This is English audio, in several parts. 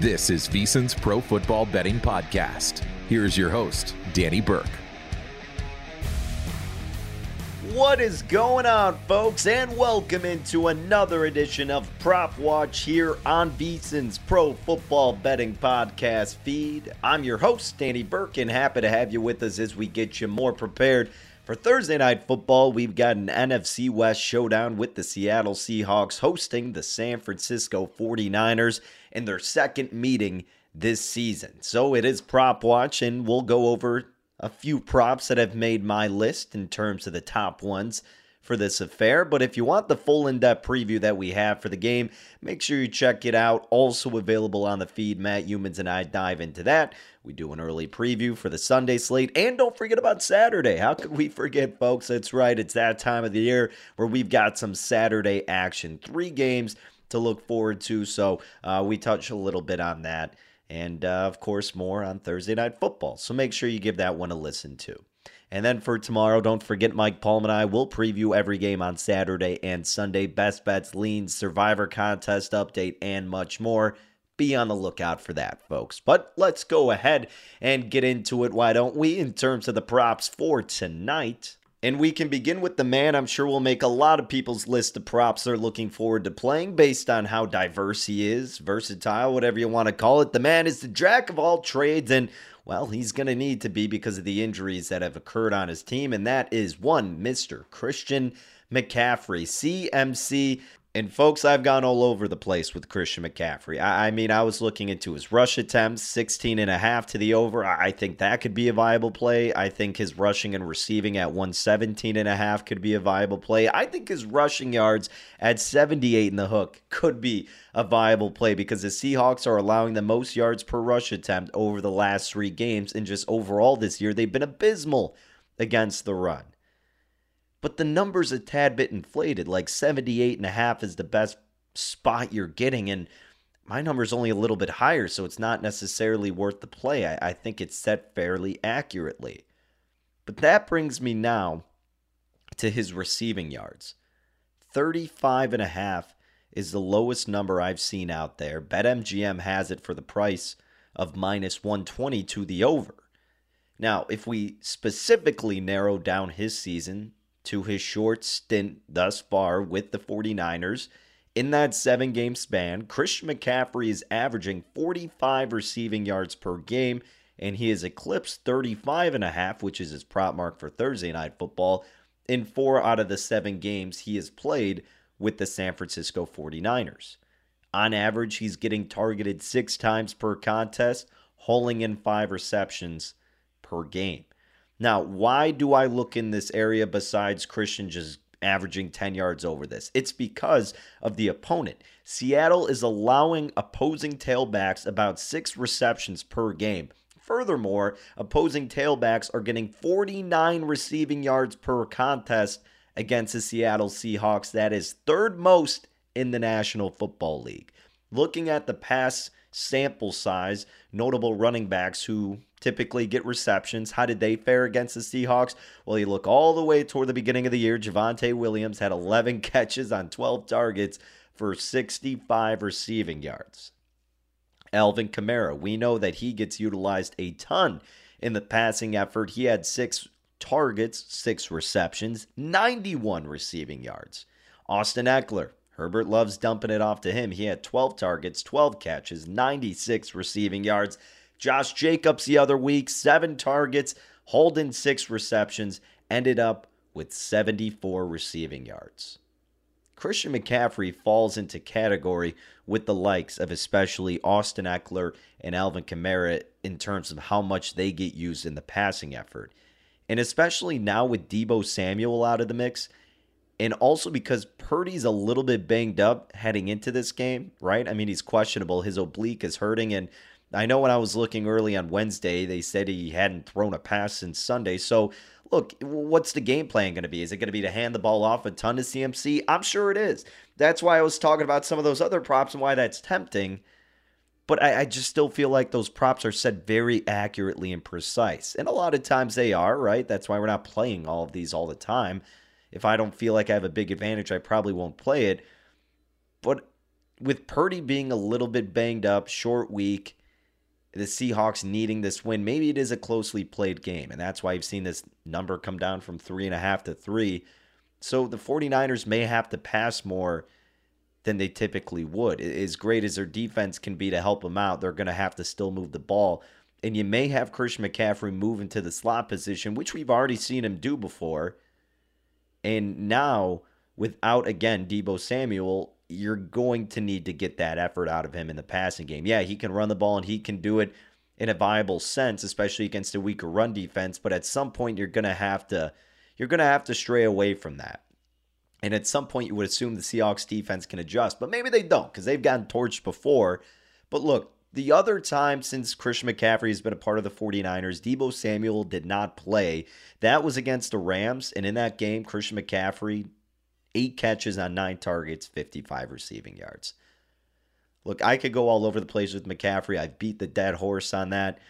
This is VSiN's Pro Football Betting Podcast. Here's your host, Danny Burke. What is going on, folks, and welcome into another edition of Prop Watch here on VSiN's Pro Football Betting Podcast feed. I'm your host, Danny Burke, and happy to have you with us as we get you more prepared for Thursday Night Football. We've got an NFC West showdown with the Seattle Seahawks hosting the San Francisco 49ers in their second meeting this season. So it is Prop Watch, and we'll go over a few props that have made my list in terms of the top ones for this affair. But if you want the full in depth preview that we have for the game, make sure you check it out. Also available on the feed. Matt Youmans and I dive into that. We do an early preview for the Sunday slate. And don't forget about Saturday. How could we forget, folks? That's right. It's that time of the year where we've got some Saturday action. Three games to look forward to. So uh, we touch a little bit on that. And uh, of course, more on Thursday Night Football. So make sure you give that one a listen to. And then for tomorrow, don't forget Mike Palm and I will preview every game on Saturday and Sunday. Best bets, leans, survivor contest update, and much more. Be on the lookout for that, folks. But let's go ahead and get into it, why don't we, in terms of the props for tonight. And we can begin with the man I'm sure will make a lot of people's list of props they're looking forward to playing based on how diverse he is, versatile, whatever you want to call it. The man is the jack of all trades, and well, he's going to need to be because of the injuries that have occurred on his team, and that is one Mr. Christian McCaffrey, CMC. And folks, I've gone all over the place with Christian McCaffrey. I, I, mean, I was looking into his rush attempts, 16 and a half to the over. I, I think that could be a viable play. I think his rushing and receiving at 117 and a half could be a viable play. I think his rushing yards at 78 in the hook could be a viable play because the Seahawks are allowing the most yards per rush attempt over the last three games. And just overall this year, they've been abysmal against the run but the number's a tad bit inflated. Like 78 and a half is the best spot you're getting. And my number's only a little bit higher, so it's not necessarily worth the play. I, I think it's set fairly accurately. But that brings me now to his receiving yards. 35 and a half is the lowest number I've seen out there. BetMGM has it for the price of minus 120 to the over. Now, if we specifically narrow down his season to his short stint thus far with the 49ers. In that seven game span, Christian McCaffrey is averaging 45 receiving yards per game, and he has eclipsed 35 and a half, which is his prop mark for Thursday night football, in four out of the seven games he has played with the San Francisco 49ers. On average, he's getting targeted six times per contest, hauling in five receptions per game. Now, why do I look in this area besides Christian just averaging 10 yards over this? It's because of the opponent. Seattle is allowing opposing tailbacks about six receptions per game. Furthermore, opposing tailbacks are getting 49 receiving yards per contest against the Seattle Seahawks. That is third most in the National Football League. Looking at the pass sample size, notable running backs who typically get receptions, how did they fare against the Seahawks? Well, you look all the way toward the beginning of the year, Javonte Williams had 11 catches on 12 targets for 65 receiving yards. Alvin Kamara, we know that he gets utilized a ton in the passing effort. He had six targets, six receptions, 91 receiving yards. Austin Ekeler, Herbert loves dumping it off to him. He had 12 targets, 12 catches, 96 receiving yards. Josh Jacobs the other week, seven targets, holding six receptions, ended up with 74 receiving yards. Christian McCaffrey falls into category with the likes of especially Austin Ekeler and Alvin Kamara in terms of how much they get used in the passing effort. And especially now with Deebo Samuel out of the mix, and also because Purdy's a little bit banged up heading into this game, right? I mean, he's questionable. His oblique is hurting. And I know when I was looking early on Wednesday, they said he hadn't thrown a pass since Sunday. So, look, what's the game plan going to be? Is it going to be to hand the ball off a ton to CMC? I'm sure it is. That's why I was talking about some of those other props and why that's tempting. But I, I just still feel like those props are set very accurately and precise. And a lot of times they are, right? That's why we're not playing all of these all the time. If I don't feel like I have a big advantage, I probably won't play it. But with Purdy being a little bit banged up, short week, the Seahawks needing this win, maybe it is a closely played game. And that's why I've seen this number come down from three and a half to three. So the 49ers may have to pass more than they typically would. As great as their defense can be to help them out, they're going to have to still move the ball. And you may have Christian McCaffrey move into the slot position, which we've already seen him do before. And now, without again Deebo Samuel, you're going to need to get that effort out of him in the passing game. Yeah, he can run the ball and he can do it in a viable sense, especially against a weaker run defense. But at some point, you're gonna have to you're gonna have to stray away from that. And at some point, you would assume the Seahawks defense can adjust, but maybe they don't because they've gotten torched before. But look, the other time since Christian McCaffrey has been a part of the 49ers, Deebo Samuel did not play. That was against the Rams. And in that game, Christian McCaffrey, eight catches on nine targets, 55 receiving yards. Look, I could go all over the place with McCaffrey. I've beat the dead horse on that.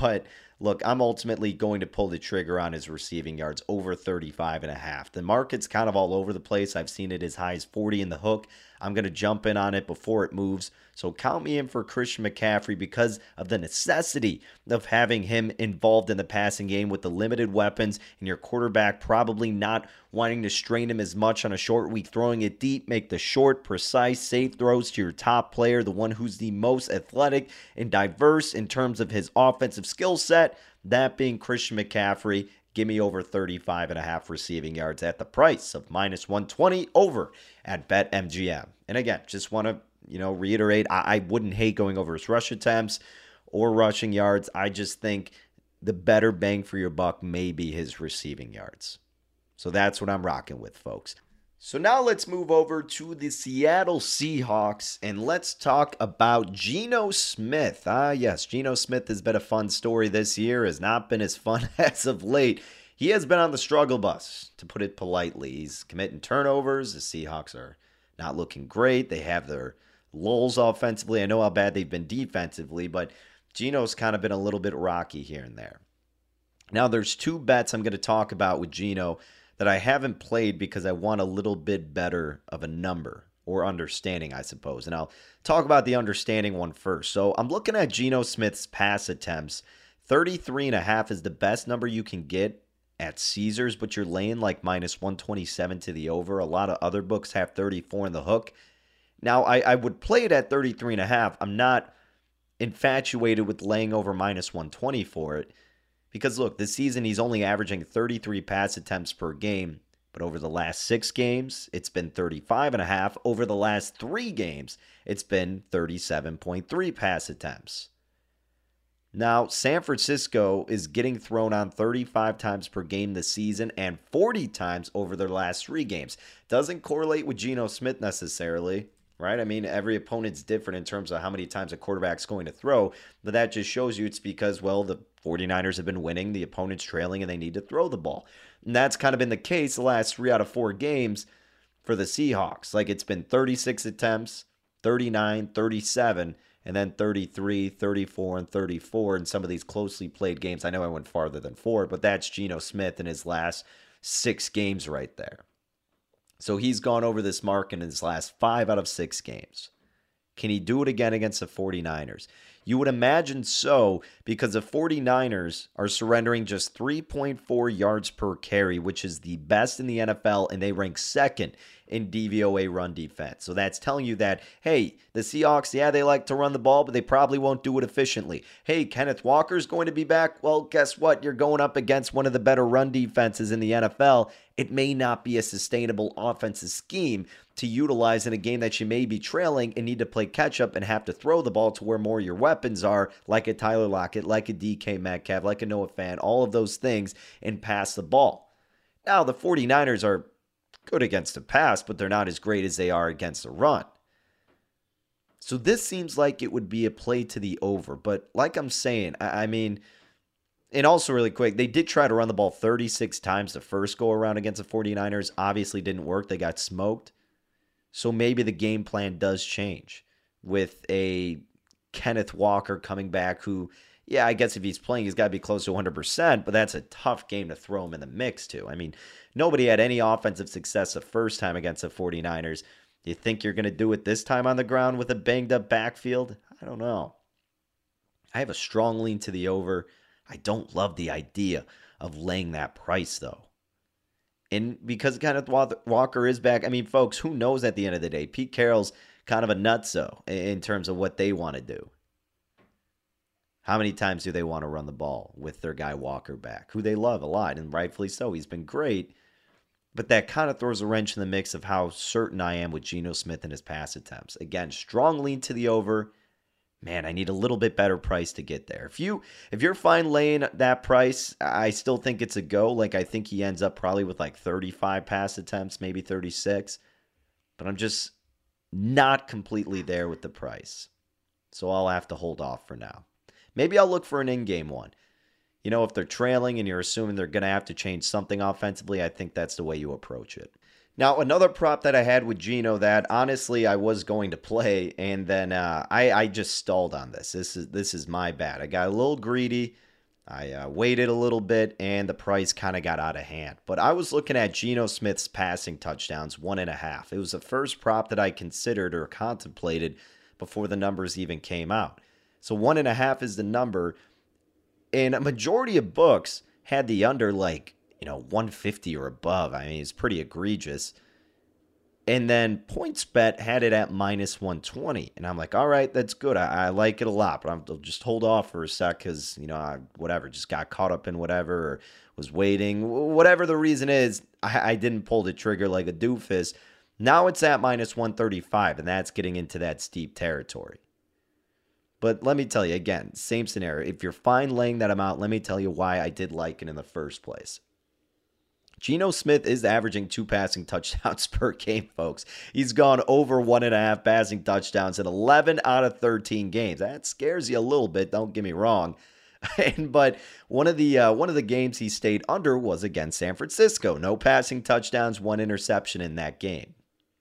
But look, I'm ultimately going to pull the trigger on his receiving yards over 35 and a half. The market's kind of all over the place. I've seen it as high as 40 in the hook. I'm going to jump in on it before it moves. So count me in for Christian McCaffrey because of the necessity of having him involved in the passing game with the limited weapons and your quarterback probably not wanting to strain him as much on a short week, throwing it deep, make the short, precise, safe throws to your top player, the one who's the most athletic and diverse in terms of his offensive skill set, that being Christian McCaffrey. Give me over 35 and a half receiving yards at the price of minus 120 over at BetMGM. And again, just want to, you know, reiterate, I, I wouldn't hate going over his rush attempts or rushing yards. I just think the better bang for your buck may be his receiving yards. So that's what I'm rocking with, folks. So now let's move over to the Seattle Seahawks and let's talk about Geno Smith. Ah, yes, Geno Smith has been a fun story this year, has not been as fun as of late. He has been on the struggle bus, to put it politely. He's committing turnovers. The Seahawks are not looking great. They have their lulls offensively. I know how bad they've been defensively, but Geno's kind of been a little bit rocky here and there. Now, there's two bets I'm going to talk about with Geno that I haven't played because I want a little bit better of a number or understanding, I suppose. And I'll talk about the understanding one first. So I'm looking at Geno Smith's pass attempts. 33 and a half is the best number you can get at Caesars, but you're laying like minus 127 to the over. A lot of other books have 34 in the hook. Now, I, I would play it at 33 and a half. I'm not infatuated with laying over minus 120 for it because look, this season he's only averaging 33 pass attempts per game, But over the last six games, it's been 35 and a half. Over the last three games, it's been 37.3 pass attempts. Now, San Francisco is getting thrown on 35 times per game this season and 40 times over their last three games. Doesn't correlate with Geno Smith necessarily, right? I mean, every opponent's different in terms of how many times a quarterback's going to throw, but that just shows you it's because, well, the 49ers have been winning, the opponent's trailing, and they need to throw the ball. And that's kind of been the case the last three out of four games for the Seahawks. Like it's been 36 attempts, 39, 37 and then 33, 34, and 34 in some of these closely played games. I know I went farther than four, but that's Geno Smith in his last six games right there. So he's gone over this mark in his last five out of six games. Can he do it again against the 49ers? You would imagine so because the 49ers are surrendering just 3.4 yards per carry, which is the best in the NFL, and they rank second in DVOA run defense. So that's telling you that, hey, the Seahawks, yeah, they like to run the ball, but they probably won't do it efficiently. Hey, Kenneth Walker's going to be back. Well, guess what? You're going up against one of the better run defenses in the NFL. It may not be a sustainable offensive scheme to utilize in a game that you may be trailing and need to play catch up and have to throw the ball to where more your weapons are, like a Tyler Lockett, like a DK Metcalf, like a Noah Fant, all of those things, and pass the ball. Now, the 49ers are good against the pass, but they're not as great as they are against the run. So this seems like it would be a play to the over. But like I'm saying, I, I mean, and also really quick, they did try to run the ball 36 times the first go around against the 49ers. Obviously didn't work. They got smoked. So maybe the game plan does change with a Kenneth Walker coming back who yeah, I guess if he's playing, he's got to be close to 100%, but that's a tough game to throw him in the mix to. I mean, nobody had any offensive success the first time against the 49ers. Do you think you're going to do it this time on the ground with a banged up backfield? I don't know. I have a strong lean to the over. I don't love the idea of laying that price, though. And because Kenneth Walker is back, I mean, folks, who knows at the end of the day? Pete Carroll's kind of a nutso in terms of what they want to do. How many times do they want to run the ball with their guy Walker back, who they love a lot, and rightfully so? He's been great. But that kind of throws a wrench in the mix of how certain I am with Geno Smith and his pass attempts. Again, strong lean to the over. Man, I need a little bit better price to get there. If you if you're fine laying that price, I still think it's a go. Like I think he ends up probably with like 35 pass attempts, maybe 36. But I'm just not completely there with the price. So I'll have to hold off for now. Maybe I'll look for an in game one. You know, if they're trailing and you're assuming they're going to have to change something offensively, I think that's the way you approach it. Now, another prop that I had with Geno that honestly I was going to play, and then uh, I, I just stalled on this. This is this is my bad. I got a little greedy. I uh, waited a little bit, and the price kind of got out of hand. But I was looking at Geno Smith's passing touchdowns, one and a half. It was the first prop that I considered or contemplated before the numbers even came out. So one and a half is the number. And a majority of books had the under like, you know, 150 or above. I mean, it's pretty egregious. And then PointsBet had it at minus 120. And I'm like, all right, that's good. I, I like it a lot, but I'll just hold off for a sec because, you know, I, whatever, just got caught up in whatever or was waiting. Whatever the reason is, I, I didn't pull the trigger like a doofus. Now it's at minus 135, and that's getting into that steep territory. But let me tell you again, same scenario. If you're fine laying that amount, let me tell you why I did like it in the first place. Geno Smith is averaging two passing touchdowns per game, folks. He's gone over one and a half passing touchdowns in 11 out of 13 games. That scares you a little bit, don't get me wrong. and, but one of the uh, one of the games he stayed under was against San Francisco. No passing touchdowns, one interception in that game.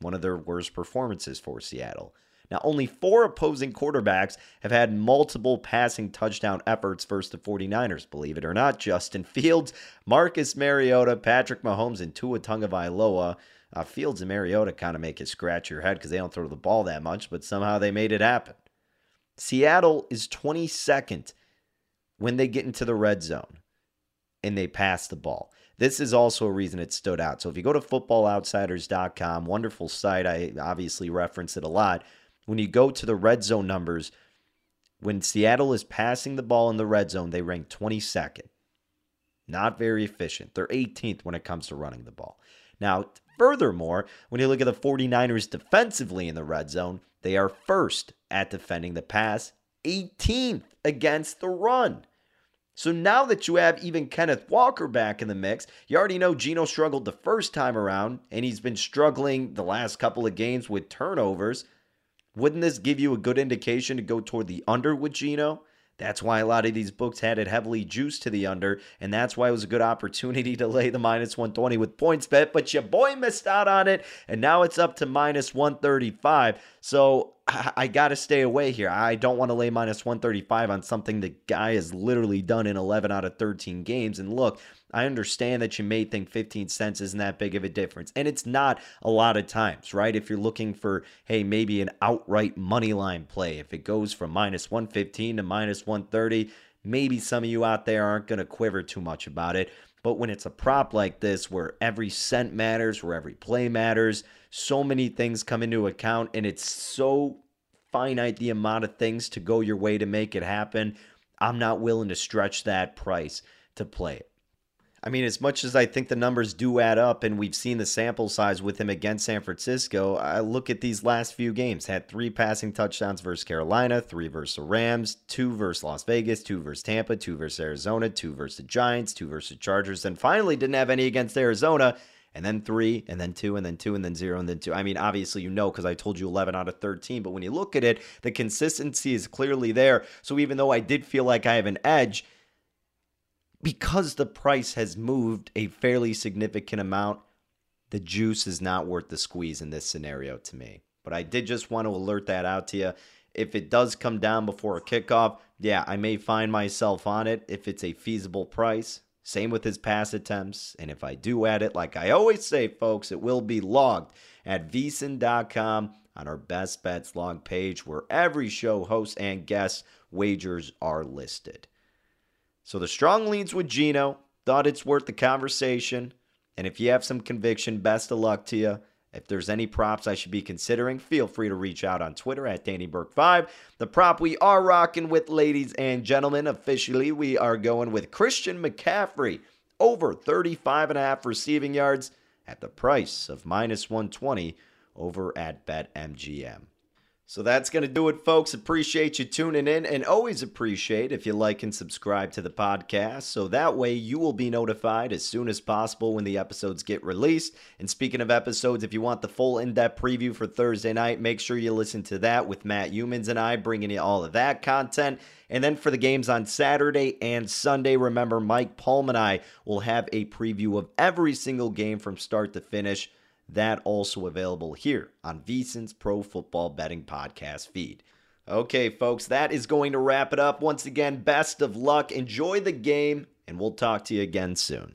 One of their worst performances for Seattle. Now, only four opposing quarterbacks have had multiple passing touchdown efforts versus the 49ers, believe it or not. Justin Fields, Marcus Mariota, Patrick Mahomes, and Tua Tagovailoa. Uh, Fields and Mariota kind of make you scratch your head because they don't throw the ball that much, but somehow they made it happen. Seattle is 22nd when they get into the red zone and they pass the ball. This is also a reason it stood out. So if you go to footballoutsiders.com, wonderful site, I obviously reference it a lot when you go to the red zone numbers, when Seattle is passing the ball in the red zone, they rank 22nd. Not very efficient. They're 18th when it comes to running the ball. Now, furthermore, when you look at the 49ers defensively in the red zone, they are first at defending the pass, 18th against the run. So now that you have even Kenneth Walker back in the mix, you already know Geno struggled the first time around, and he's been struggling the last couple of games with turnovers. Wouldn't this give you a good indication to go toward the under with Geno? That's why a lot of these books had it heavily juiced to the under, and that's why it was a good opportunity to lay the minus 120 with PointsBet. But your boy missed out on it, and now it's up to minus 135. So I, got to stay away here. I don't want to lay minus 135 on something the guy has literally done in 11 out of 13 games. And look, I understand that you may think 15 cents isn't that big of a difference. And it's not a lot of times, right? If you're looking for, hey, maybe an outright money line play, if it goes from minus 115 to minus 130, maybe some of you out there aren't going to quiver too much about it. But when it's a prop like this, where every cent matters, where every play matters, so many things come into account, and it's so finite the amount of things to go your way to make it happen, I'm not willing to stretch that price to play it. I mean, as much as I think the numbers do add up, and we've seen the sample size with him against San Francisco, I look at these last few games. Had three passing touchdowns versus Carolina, three versus the Rams, two versus Las Vegas, two versus Tampa, two versus Arizona, two versus the Giants, two versus the Chargers, and finally didn't have any against Arizona, and then three, and then two, and then two, and then zero, and then two. I mean, obviously, you know, because I told you 11 out of 13, but when you look at it, the consistency is clearly there. So even though I did feel like I have an edge, because the price has moved a fairly significant amount, the juice is not worth the squeeze in this scenario to me. But I did just want to alert that out to you. If it does come down before a kickoff, yeah, I may find myself on it if it's a feasible price. Same with his pass attempts. And if I do add it, like I always say, folks, it will be logged at vsin.com on our best bets log page where every show host and guest wagers are listed. So the strong leads with Geno. Thought it's worth the conversation. And if you have some conviction, best of luck to you. If there's any props I should be considering, feel free to reach out on Twitter at DannyBurke5. The prop we are rocking with, ladies and gentlemen, officially, we are going with Christian McCaffrey over 35 and a half receiving yards at the price of minus 120 over at BetMGM. So that's going to do it, folks. Appreciate you tuning in and always appreciate if you like and subscribe to the podcast. So that way you will be notified as soon as possible when the episodes get released. And speaking of episodes, if you want the full in depth preview for Thursday night, make sure you listen to that with Matt Youmans and I bringing you all of that content. And then for the games on Saturday and Sunday, remember Mike Palm and I will have a preview of every single game from start to finish. That also available here on VSIN's Pro Football Betting Podcast feed. Okay, folks, that is going to wrap it up. Once again, best of luck. Enjoy the game, and we'll talk to you again soon.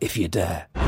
if you dare.